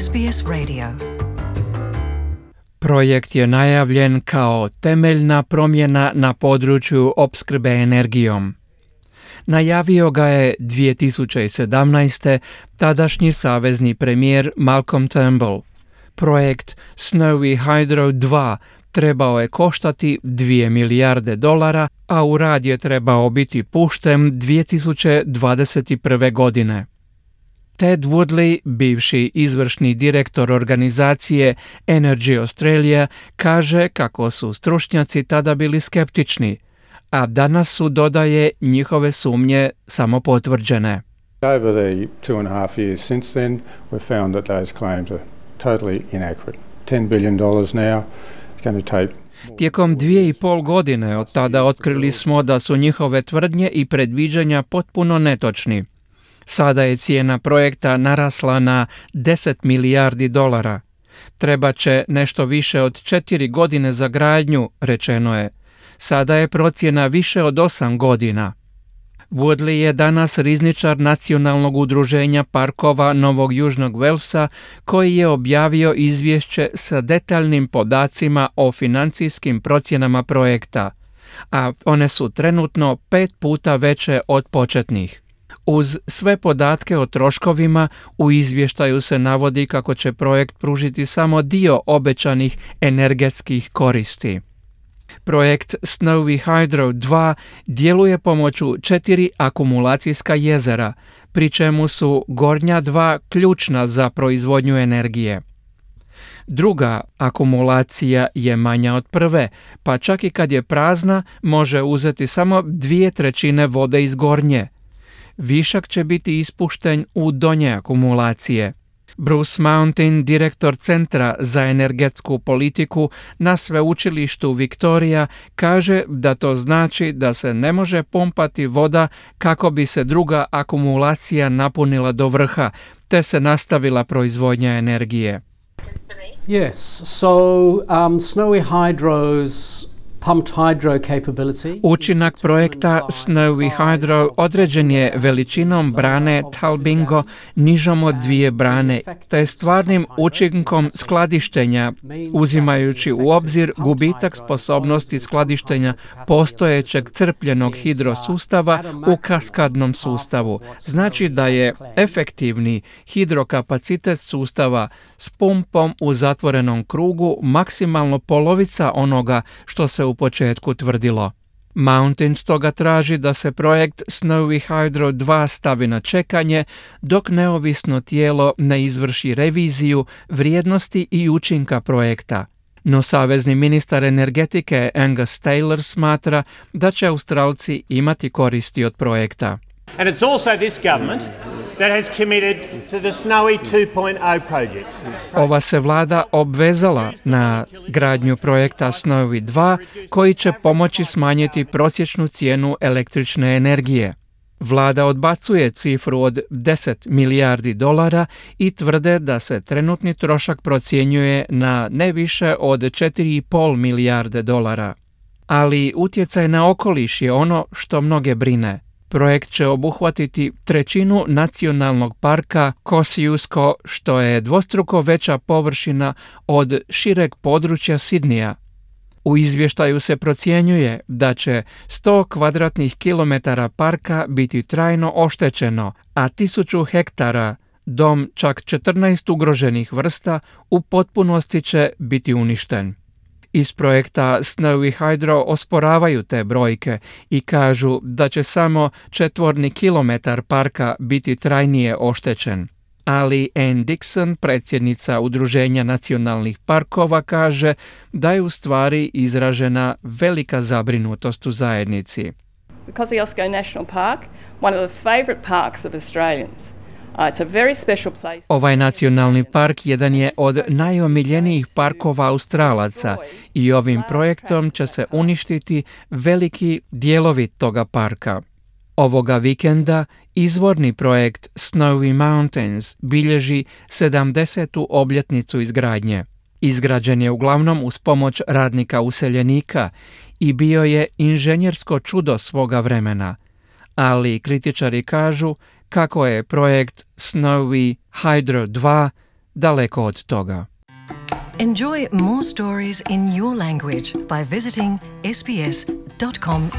SBS Radio. Projekt je najavljen kao temeljna promjena na području opskrbe energijom. Najavio ga je 2017. tadašnji savezni premijer Malcolm Turnbull. Projekt Snowy Hydro 2 trebao je koštati 2 milijarde dolara, a u rad je trebao biti pušten 2021. godine. Ted Woodley, bivši izvršni direktor organizacije Energy Australia, kaže kako su stručnjaci tada bili skeptični, a danas su, dodaje, njihove sumnje samo potvrđene. Over the two and a half years since then, we've found that those claims are totally inaccurate. $10 billion now, it's going to take Tijekom dvije i pol godine od tada otkrili smo da su njihove tvrdnje i predviđanja potpuno netočni. Sada je cijena projekta narasla na 10 milijardi dolara. Treba će nešto više od četiri godine za gradnju, rečeno je. Sada je procjena više od osam godina. Woodley je danas rizničar Nacionalnog udruženja parkova Novog Južnog Velsa koji je objavio izvješće sa detaljnim podacima o financijskim procjenama projekta, a one su trenutno pet puta veće od početnih. Uz sve podatke o troškovima u izvještaju se navodi kako će projekt pružiti samo dio obećanih energetskih koristi. Projekt Snowy Hydro 2 djeluje pomoću četiri akumulacijska jezera, pri čemu su gornja dva ključna za proizvodnju energije. Druga akumulacija je manja od prve, pa čak i kad je prazna može uzeti samo dvije trećine vode iz gornje. Višak će biti ispušten u donje akumulacije. Bruce Mountain, direktor Centra za energetsku politiku na sveučilištu Viktorija, kaže da to znači da se ne može pumpati voda kako bi se druga akumulacija napunila do vrha, te se nastavila proizvodnja energije. Yes, so um, Snowy Hydro's Učinak projekta Snowy Hydro određen je veličinom brane Talbingo nižom od dvije brane, te stvarnim učinkom skladištenja, uzimajući u obzir gubitak sposobnosti skladištenja postojećeg crpljenog hidrosustava u kaskadnom sustavu. Znači da je efektivni hidrokapacitet sustava s pumpom u zatvorenom krugu maksimalno polovica onoga što se u početku tvrdilo. Mountain stoga traži da se projekt Snowy Hydro 2 stavi na čekanje dok neovisno tijelo ne izvrši reviziju vrijednosti i učinka projekta. No savezni ministar energetike Angus Taylor smatra da će Australci imati koristi od projekta. And it's also this government that has committed to the Snowy 2.0 projects. Ova se vlada obvezala na gradnju projekta Snowy 2 koji će pomoći smanjiti prosječnu cijenu električne energije. Vlada odbacuje cifru od 10 milijardi dolara i tvrde da se trenutni trošak procjenjuje na ne više od 4,5 milijarde dolara. Ali utjecaj na okoliš je ono što mnoge brine. Projekt će obuhvatiti trećinu nacionalnog parka Kosciusko, što je dvostruko veća površina od šireg područja Sidnija. U izvještaju se procjenjuje da će 100 kvadratnih kilometara parka biti trajno oštećeno, a 1000 hektara, dom čak 14 ugroženih vrsta, u potpunosti će biti uništen. Iz projekta Snowy Hydro osporavaju te brojke i kažu da će samo četvorni kilometar parka biti trajnije oštećen. Ali Ann Dixon, predsjednica Udruženja nacionalnih parkova, kaže da je u stvari izražena velika zabrinutost u zajednici. Kosciuszko National Park, one of the favorite parks of Australians. Uh, ovaj nacionalni park jedan je od najomiljenijih parkova Australaca i ovim projektom će se uništiti veliki dijelovi toga parka. Ovoga vikenda izvorni projekt Snowy Mountains bilježi 70. obljetnicu izgradnje. Izgrađen je uglavnom uz pomoć radnika useljenika i bio je inženjersko čudo svoga vremena. Ali kritičari kažu kako je projekt Snowy Hydro 2 daleko od toga. Enjoy more stories in your language by visiting sbs.com.au.